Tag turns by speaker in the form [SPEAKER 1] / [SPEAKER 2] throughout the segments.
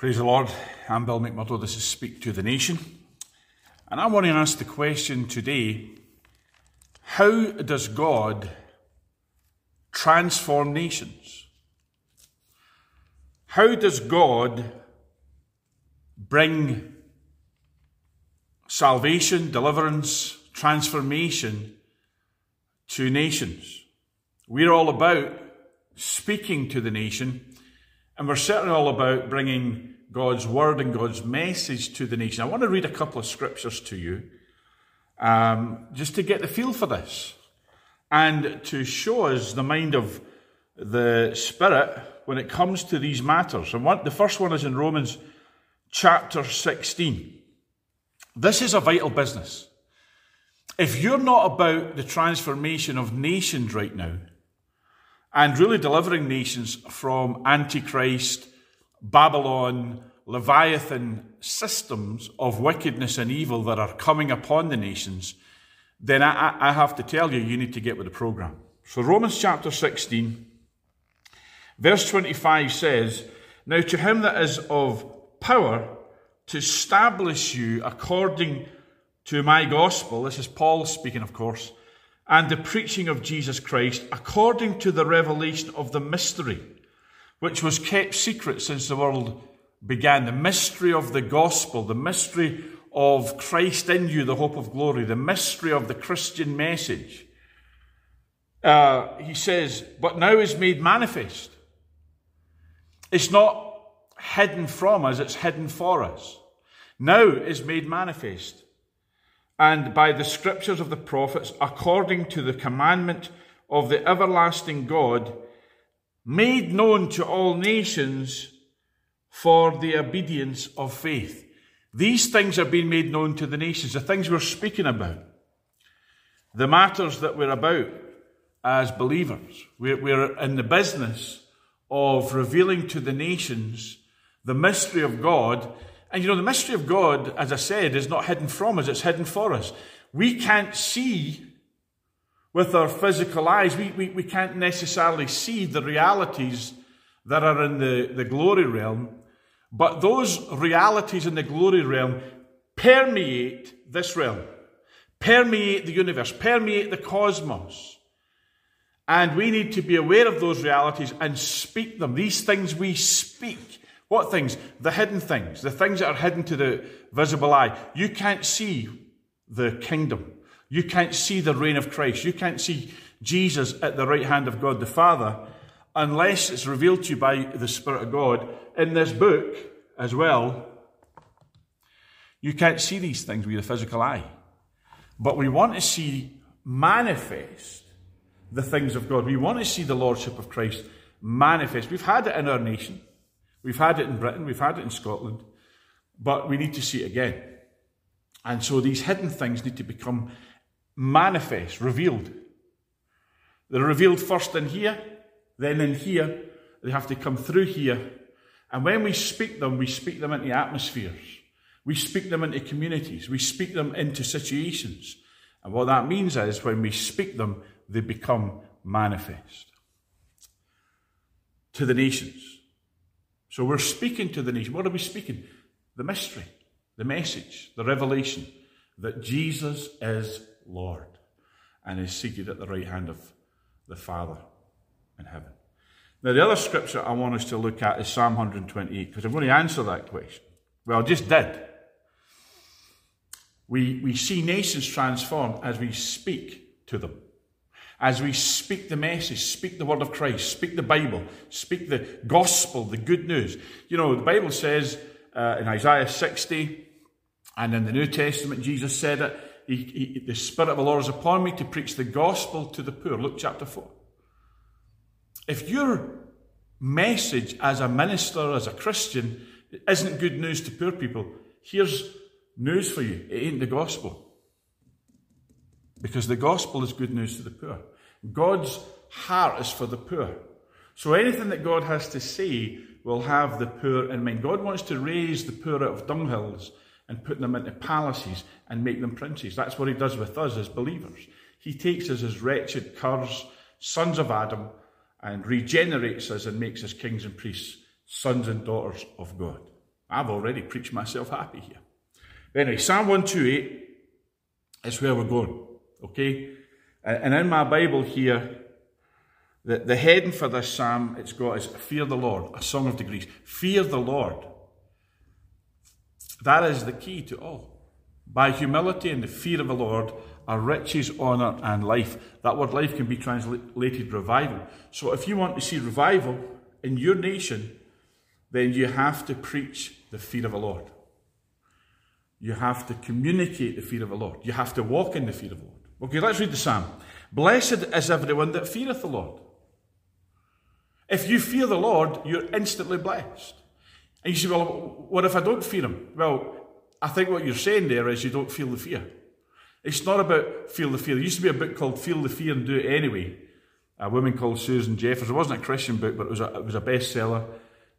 [SPEAKER 1] Praise the Lord. I'm Bill McMurdo. This is Speak to the Nation. And I want to ask the question today how does God transform nations? How does God bring salvation, deliverance, transformation to nations? We're all about speaking to the nation and we're certainly all about bringing God's word and God's message to the nation. I want to read a couple of scriptures to you um, just to get the feel for this and to show us the mind of the Spirit when it comes to these matters. And the first one is in Romans chapter 16. This is a vital business. If you're not about the transformation of nations right now, and really delivering nations from Antichrist, Babylon, Leviathan systems of wickedness and evil that are coming upon the nations, then I, I have to tell you, you need to get with the program. So, Romans chapter 16, verse 25 says, Now to him that is of power to establish you according to my gospel, this is Paul speaking, of course and the preaching of Jesus Christ according to the revelation of the mystery, which was kept secret since the world began. The mystery of the gospel, the mystery of Christ in you, the hope of glory, the mystery of the Christian message. Uh, he says, but now is made manifest. It's not hidden from us, it's hidden for us. Now is made manifest and by the scriptures of the prophets, according to the commandment of the everlasting God, made known to all nations for the obedience of faith. These things are being made known to the nations, the things we're speaking about, the matters that we're about as believers. We're, we're in the business of revealing to the nations the mystery of God and you know, the mystery of God, as I said, is not hidden from us, it's hidden for us. We can't see with our physical eyes, we, we, we can't necessarily see the realities that are in the, the glory realm, but those realities in the glory realm permeate this realm, permeate the universe, permeate the cosmos. And we need to be aware of those realities and speak them. These things we speak what things? The hidden things, the things that are hidden to the visible eye. You can't see the kingdom. You can't see the reign of Christ. You can't see Jesus at the right hand of God the Father unless it's revealed to you by the Spirit of God in this book as well. You can't see these things with the physical eye. But we want to see manifest the things of God. We want to see the Lordship of Christ manifest. We've had it in our nation. We've had it in Britain, we've had it in Scotland, but we need to see it again. And so these hidden things need to become manifest, revealed. They're revealed first in here, then in here. They have to come through here. And when we speak them, we speak them into atmospheres. We speak them into communities. We speak them into situations. And what that means is when we speak them, they become manifest to the nations. So we're speaking to the nation. What are we speaking? The mystery, the message, the revelation that Jesus is Lord and is seated at the right hand of the Father in heaven. Now, the other scripture I want us to look at is Psalm 128, because I'm going to answer that question. Well, I just did. We, we see nations transformed as we speak to them as we speak the message, speak the word of Christ, speak the Bible, speak the gospel, the good news. You know, the Bible says uh, in Isaiah 60, and in the New Testament, Jesus said it, he, he, the Spirit of the Lord is upon me to preach the gospel to the poor. Luke chapter 4. If your message as a minister, as a Christian, isn't good news to poor people, here's news for you. It ain't the gospel. Because the gospel is good news to the poor. God's heart is for the poor. So anything that God has to say will have the poor in mind. God wants to raise the poor out of dunghills and put them into palaces and make them princes. That's what he does with us as believers. He takes us as wretched curs, sons of Adam, and regenerates us and makes us kings and priests, sons and daughters of God. I've already preached myself happy here. Anyway, Psalm 128 is where we're going. Okay? And in my Bible here, the, the heading for this psalm it's got is Fear the Lord, a song of degrees. Fear the Lord. That is the key to all. By humility and the fear of the Lord are riches, honour, and life. That word life can be translated revival. So if you want to see revival in your nation, then you have to preach the fear of the Lord. You have to communicate the fear of the Lord. You have to walk in the fear of the Lord. Okay, let's read the psalm. Blessed is everyone that feareth the Lord. If you fear the Lord, you're instantly blessed. And you say, well, what if I don't fear him? Well, I think what you're saying there is you don't feel the fear. It's not about feel the fear. There used to be a book called Feel the Fear and Do It Anyway. A woman called Susan Jeffers. It wasn't a Christian book, but it was a, it was a bestseller.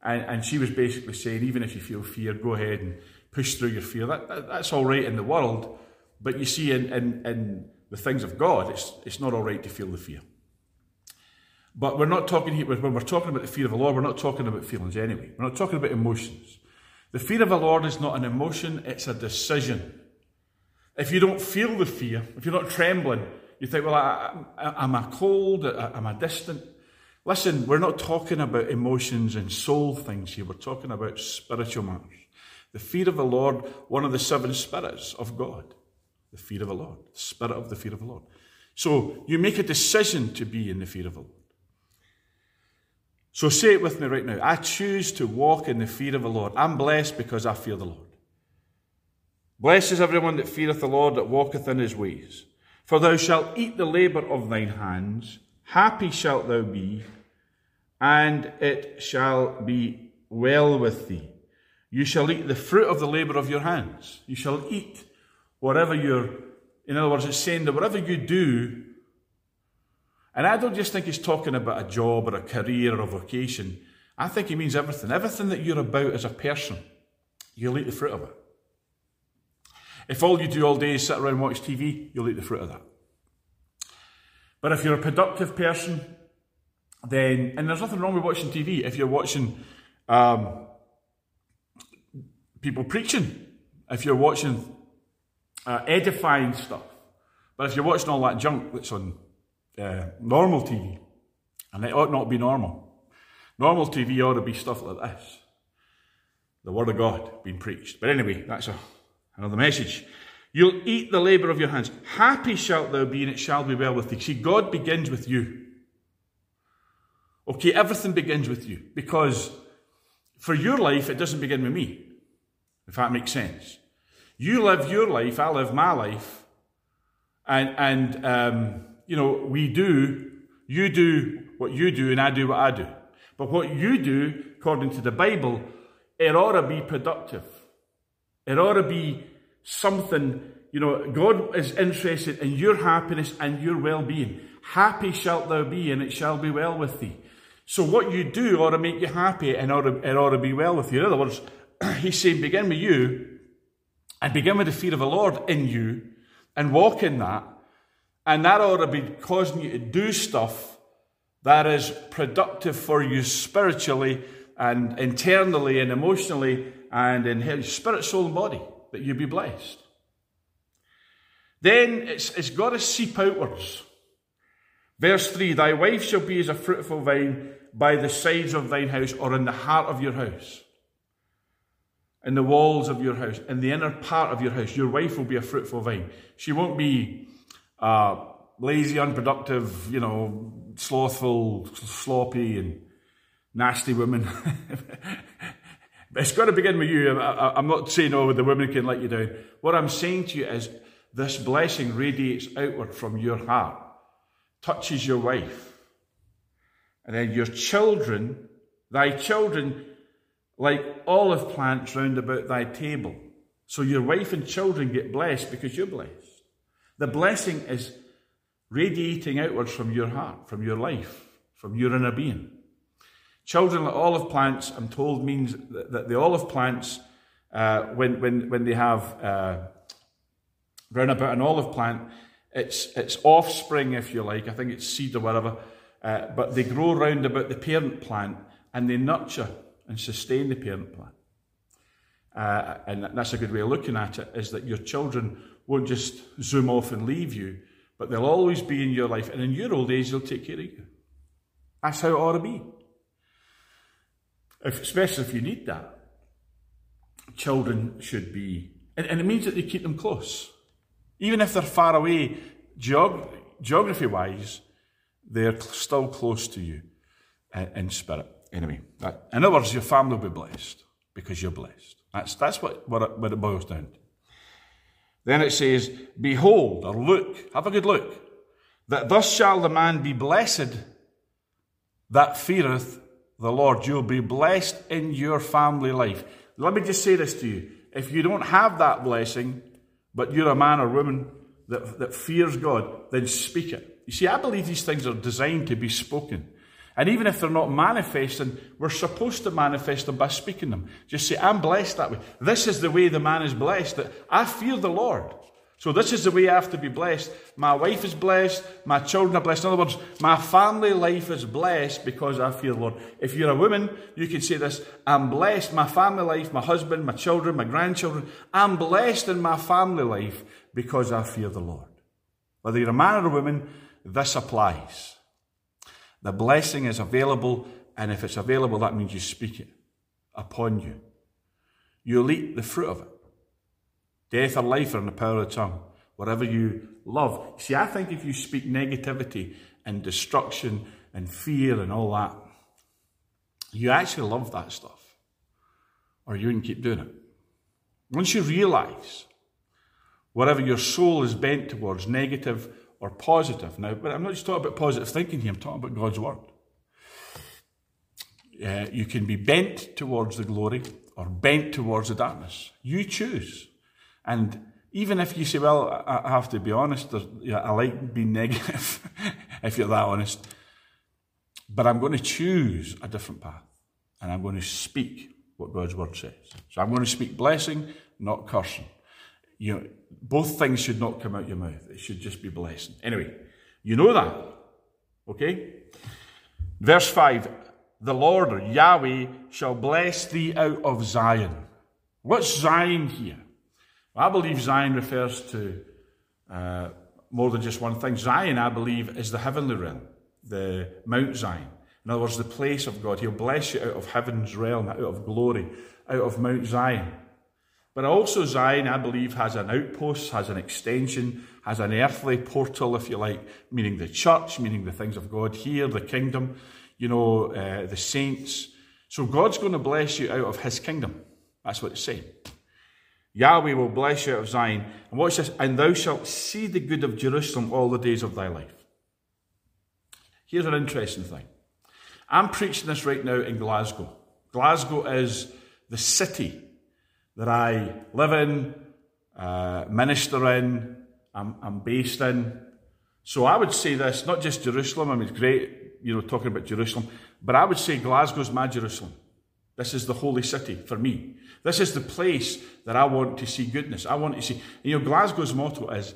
[SPEAKER 1] And, and she was basically saying, even if you feel fear, go ahead and push through your fear. That, that, that's all right in the world. But you see, in, in, in the things of God, it's, it's not all right to feel the fear. But we're not talking here, when we're talking about the fear of the Lord, we're not talking about feelings anyway. We're not talking about emotions. The fear of the Lord is not an emotion, it's a decision. If you don't feel the fear, if you're not trembling, you think, well, I, I, am I cold? Am I distant? Listen, we're not talking about emotions and soul things here. We're talking about spiritual matters. The fear of the Lord, one of the seven spirits of God. The fear of the Lord, the spirit of the fear of the Lord. So you make a decision to be in the fear of the Lord. So say it with me right now. I choose to walk in the fear of the Lord. I'm blessed because I fear the Lord. Blessed is everyone that feareth the Lord, that walketh in his ways. For thou shalt eat the labour of thine hands. Happy shalt thou be, and it shall be well with thee. You shall eat the fruit of the labour of your hands. You shall eat whatever you're, in other words, it's saying that whatever you do and I don't just think he's talking about a job or a career or a vocation. I think he means everything. Everything that you're about as a person, you'll eat the fruit of it. If all you do all day is sit around and watch TV, you'll eat the fruit of that. But if you're a productive person, then, and there's nothing wrong with watching TV if you're watching um, people preaching, if you're watching uh, edifying stuff. But if you're watching all that junk that's on uh, normal TV. And it ought not be normal. Normal TV ought to be stuff like this. The Word of God being preached. But anyway, that's a, another message. You'll eat the labour of your hands. Happy shalt thou be, and it shall be well with thee. See, God begins with you. Okay, everything begins with you. Because for your life, it doesn't begin with me. If that makes sense. You live your life, I live my life. And, and, um, you know, we do, you do what you do and I do what I do. But what you do, according to the Bible, it ought to be productive. It ought to be something, you know, God is interested in your happiness and your well-being. Happy shalt thou be and it shall be well with thee. So what you do ought to make you happy and ought to, it ought to be well with you. In other words, he's saying begin with you and begin with the fear of the Lord in you and walk in that and that ought to be causing you to do stuff that is productive for you spiritually and internally and emotionally and in your spirit, soul, and body, that you be blessed. Then it's, it's got to seep outwards. Verse 3 Thy wife shall be as a fruitful vine by the sides of thine house or in the heart of your house, in the walls of your house, in the inner part of your house. Your wife will be a fruitful vine. She won't be uh, lazy, unproductive, you know, slothful, sloppy, and nasty women. it's got to begin with you. I, am not saying, oh, the women can let you down. What I'm saying to you is this blessing radiates outward from your heart, touches your wife. And then your children, thy children, like olive plants round about thy table. So your wife and children get blessed because you're blessed. The blessing is radiating outwards from your heart, from your life, from your inner being. Children like olive plants, I'm told, means that the olive plants, uh, when, when, when they have uh, round about an olive plant, it's, it's offspring, if you like, I think it's seed or whatever, uh, but they grow round about the parent plant and they nurture and sustain the parent plant. uh, and that's a good way of looking at it, is that your children won't just zoom off and leave you, but they'll always be in your life. And in your old age, they'll take care of you. That's how it ought to be. If, especially if you need that. Children should be, and, and, it means that they keep them close. Even if they're far away geog- geography wise, they're still close to you uh, in spirit. Anyway, in other words, your family will be blessed because you're blessed. That's, that's what, what, it, what it boils down to. Then it says, Behold, or look, have a good look, that thus shall the man be blessed that feareth the Lord. You'll be blessed in your family life. Let me just say this to you. If you don't have that blessing, but you're a man or woman that, that fears God, then speak it. You see, I believe these things are designed to be spoken. And even if they're not manifesting, we're supposed to manifest them by speaking them. Just say, I'm blessed that way. This is the way the man is blessed, that I fear the Lord. So this is the way I have to be blessed. My wife is blessed. My children are blessed. In other words, my family life is blessed because I fear the Lord. If you're a woman, you can say this, I'm blessed. My family life, my husband, my children, my grandchildren, I'm blessed in my family life because I fear the Lord. Whether you're a man or a woman, this applies. The blessing is available, and if it's available, that means you speak it upon you. You'll eat the fruit of it. Death or life are in the power of the tongue. Whatever you love. See, I think if you speak negativity and destruction and fear and all that, you actually love that stuff. Or you wouldn't keep doing it. Once you realize whatever your soul is bent towards, negative or positive. Now, but I'm not just talking about positive thinking here, I'm talking about God's Word. Uh, you can be bent towards the glory or bent towards the darkness. You choose. And even if you say, well, I have to be honest, I like being negative, if you're that honest, but I'm going to choose a different path and I'm going to speak what God's word says. So I'm going to speak blessing, not cursing. You know, both things should not come out your mouth. It should just be blessing. Anyway, you know that. Okay? Verse 5 The Lord, or Yahweh, shall bless thee out of Zion. What's Zion here? I believe Zion refers to uh, more than just one thing. Zion, I believe, is the heavenly realm, the Mount Zion. In other words, the place of God. He'll bless you out of heaven's realm, out of glory, out of Mount Zion. But also, Zion, I believe, has an outpost, has an extension, has an earthly portal, if you like, meaning the church, meaning the things of God here, the kingdom, you know, uh, the saints. So God's going to bless you out of his kingdom. That's what it's saying. Yahweh will bless you out of Zion. And watch this. And thou shalt see the good of Jerusalem all the days of thy life. Here's an interesting thing. I'm preaching this right now in Glasgow. Glasgow is the city that I live in, uh, minister in, I'm, I'm based in. So I would say this, not just Jerusalem, I mean, it's great, you know, talking about Jerusalem, but I would say Glasgow's my Jerusalem. This is the holy city for me. This is the place that I want to see goodness. I want to see, you know, Glasgow's motto is,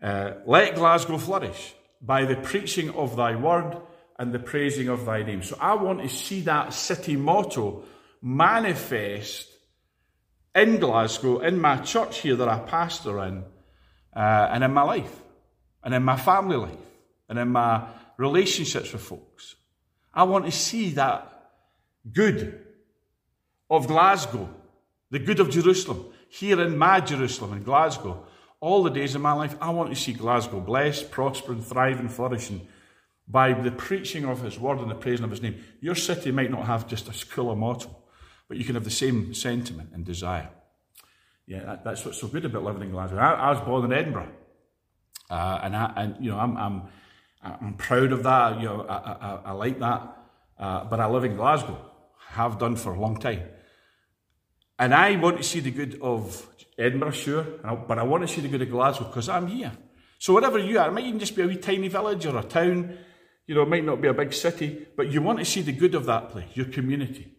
[SPEAKER 1] uh, let Glasgow flourish by the preaching of thy word and the praising of thy name. So I want to see that city motto manifest in Glasgow, in my church here that I pastor in, uh, and in my life, and in my family life, and in my relationships with folks. I want to see that good of Glasgow the good of Jerusalem, here in my Jerusalem, in Glasgow, all the days of my life, I want to see Glasgow blessed, prospering, thriving, flourishing by the preaching of His word and the praising of His name. Your city might not have just a school motto, but you can have the same sentiment and desire. Yeah, that, that's what's so good about living in Glasgow. I, I was born in Edinburgh, uh, and, I, and you know I'm, I'm I'm proud of that. You know, I, I, I like that, uh, but I live in Glasgow, have done for a long time. And I want to see the good of Edinburgh, sure, but I want to see the good of Glasgow because I'm here. So wherever you are, it might even just be a wee tiny village or a town, you know, it might not be a big city, but you want to see the good of that place, your community,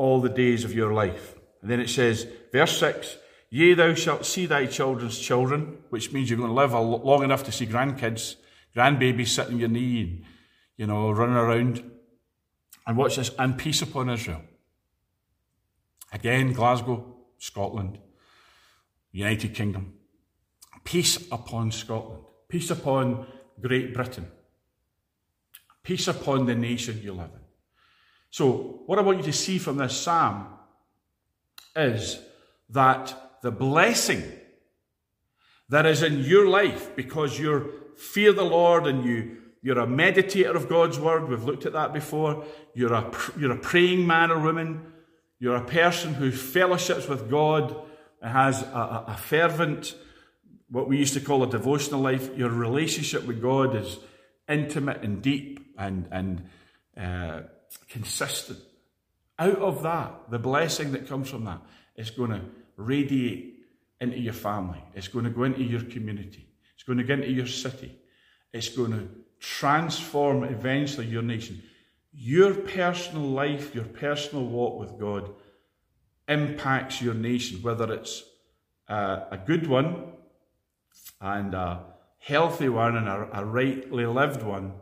[SPEAKER 1] all the days of your life. And then it says, verse 6, Yea, thou shalt see thy children's children, which means you're going to live long enough to see grandkids, grandbabies sitting on your knee and, you know, running around. And watch this, and peace upon Israel. Again, Glasgow, Scotland, United Kingdom. Peace upon Scotland. Peace upon Great Britain. Peace upon the nation you live in. So, what I want you to see from this psalm is that the blessing that is in your life because you fear the Lord and you you're a meditator of God's word. We've looked at that before. You're a, you're a praying man or woman. You're a person who fellowships with God and has a, a fervent, what we used to call a devotional life. Your relationship with God is intimate and deep and, and uh, consistent. Out of that, the blessing that comes from that is going to radiate into your family. It's going to go into your community. It's going to go into your city. It's going to transform eventually your nation. Your personal life, your personal walk with God impacts your nation, whether it's a, a good one and a healthy one and a, a rightly lived one,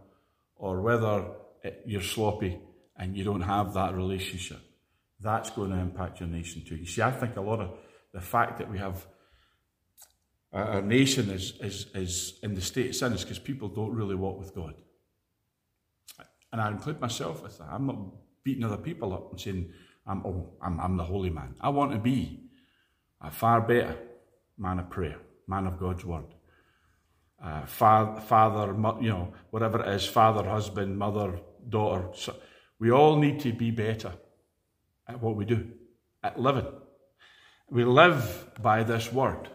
[SPEAKER 1] or whether it, you're sloppy and you don't have that relationship. That's going to impact your nation too. You see, I think a lot of the fact that we have our nation is, is, is in the state of sin is because people don't really walk with God. And I include myself with that. I'm not beating other people up and saying, I'm, oh, I'm, I'm the holy man. I want to be a far better man of prayer, man of God's word. Uh, father, father, you know, whatever it is, father, husband, mother, daughter. So we all need to be better at what we do, at living. We live by this word.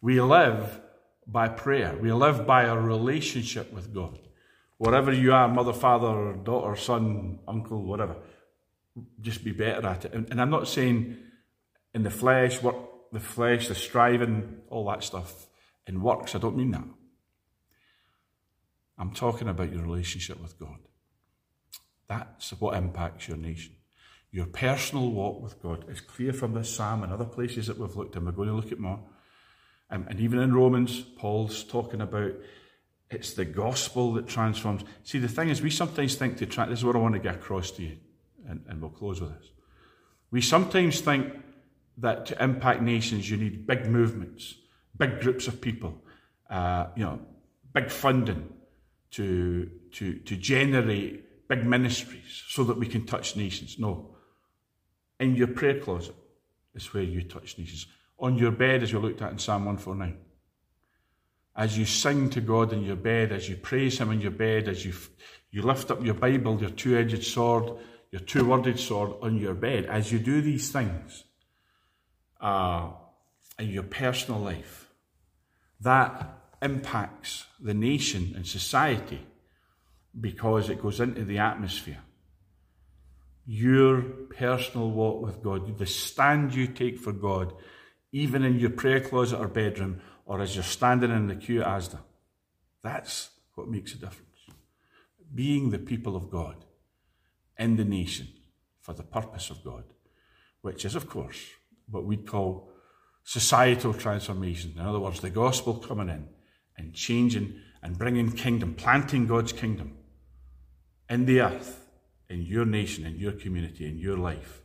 [SPEAKER 1] We live by prayer. We live by a relationship with God. Whatever you are, mother, father, daughter, son, uncle, whatever, just be better at it. And, and I'm not saying in the flesh, work the flesh, the striving, all that stuff in works. I don't mean that. I'm talking about your relationship with God. That's what impacts your nation. Your personal walk with God is clear from this psalm and other places that we've looked at. We're going to look at more. Um, and even in Romans, Paul's talking about it's the gospel that transforms. See, the thing is, we sometimes think to try, this is what I want to get across to you, and, and we'll close with this. We sometimes think that to impact nations, you need big movements, big groups of people, uh, you know, big funding to, to, to generate big ministries so that we can touch nations. No. In your prayer closet is where you touch nations on your bed, as we looked at in Psalm 149. As you sing to God in your bed, as you praise Him in your bed, as you, you lift up your Bible, your two edged sword, your two worded sword on your bed, as you do these things uh, in your personal life, that impacts the nation and society because it goes into the atmosphere. Your personal walk with God, the stand you take for God, even in your prayer closet or bedroom, or as you're standing in the queue at Asda. That's what makes a difference. Being the people of God in the nation for the purpose of God, which is, of course, what we'd call societal transformation. In other words, the gospel coming in and changing and bringing kingdom, planting God's kingdom in the earth, in your nation, in your community, in your life.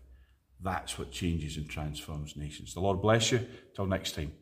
[SPEAKER 1] That's what changes and transforms nations. The Lord bless you. Till next time.